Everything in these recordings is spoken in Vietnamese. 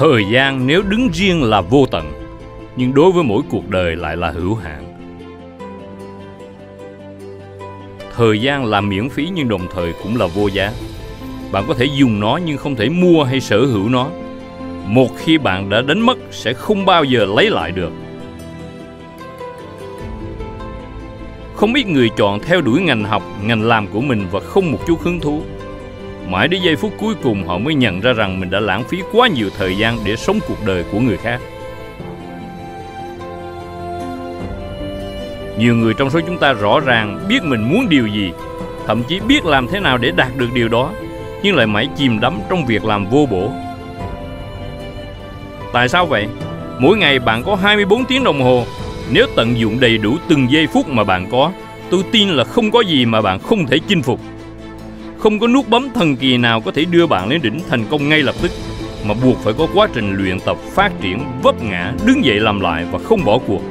thời gian nếu đứng riêng là vô tận, nhưng đối với mỗi cuộc đời lại là hữu hạn. Thời gian là miễn phí nhưng đồng thời cũng là vô giá. Bạn có thể dùng nó nhưng không thể mua hay sở hữu nó. Một khi bạn đã đánh mất sẽ không bao giờ lấy lại được. Không ít người chọn theo đuổi ngành học, ngành làm của mình và không một chút hứng thú mãi đến giây phút cuối cùng họ mới nhận ra rằng mình đã lãng phí quá nhiều thời gian để sống cuộc đời của người khác. Nhiều người trong số chúng ta rõ ràng biết mình muốn điều gì, thậm chí biết làm thế nào để đạt được điều đó, nhưng lại mãi chìm đắm trong việc làm vô bổ. Tại sao vậy? Mỗi ngày bạn có 24 tiếng đồng hồ. Nếu tận dụng đầy đủ từng giây phút mà bạn có, tôi tin là không có gì mà bạn không thể chinh phục không có nút bấm thần kỳ nào có thể đưa bạn lên đỉnh thành công ngay lập tức, mà buộc phải có quá trình luyện tập, phát triển, vấp ngã, đứng dậy làm lại và không bỏ cuộc.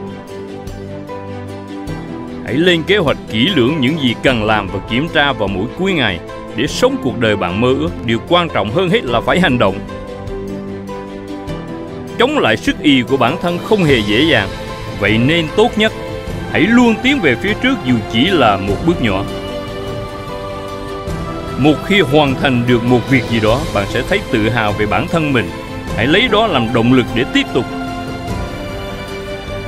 Hãy lên kế hoạch kỹ lưỡng những gì cần làm và kiểm tra vào mỗi cuối ngày để sống cuộc đời bạn mơ ước. Điều quan trọng hơn hết là phải hành động. Chống lại sức y của bản thân không hề dễ dàng. Vậy nên tốt nhất, hãy luôn tiến về phía trước dù chỉ là một bước nhỏ một khi hoàn thành được một việc gì đó, bạn sẽ thấy tự hào về bản thân mình. Hãy lấy đó làm động lực để tiếp tục.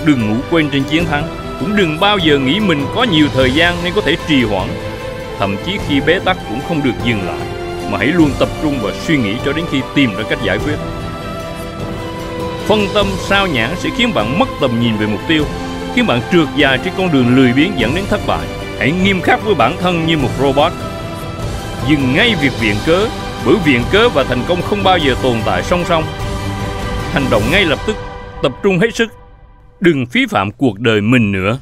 Đừng ngủ quên trên chiến thắng. Cũng đừng bao giờ nghĩ mình có nhiều thời gian nên có thể trì hoãn. Thậm chí khi bế tắc cũng không được dừng lại. Mà hãy luôn tập trung và suy nghĩ cho đến khi tìm ra cách giải quyết. Phân tâm sao nhãn sẽ khiến bạn mất tầm nhìn về mục tiêu, khiến bạn trượt dài trên con đường lười biếng dẫn đến thất bại. Hãy nghiêm khắc với bản thân như một robot dừng ngay việc viện cớ, bởi viện cớ và thành công không bao giờ tồn tại song song. Hành động ngay lập tức, tập trung hết sức, đừng phí phạm cuộc đời mình nữa.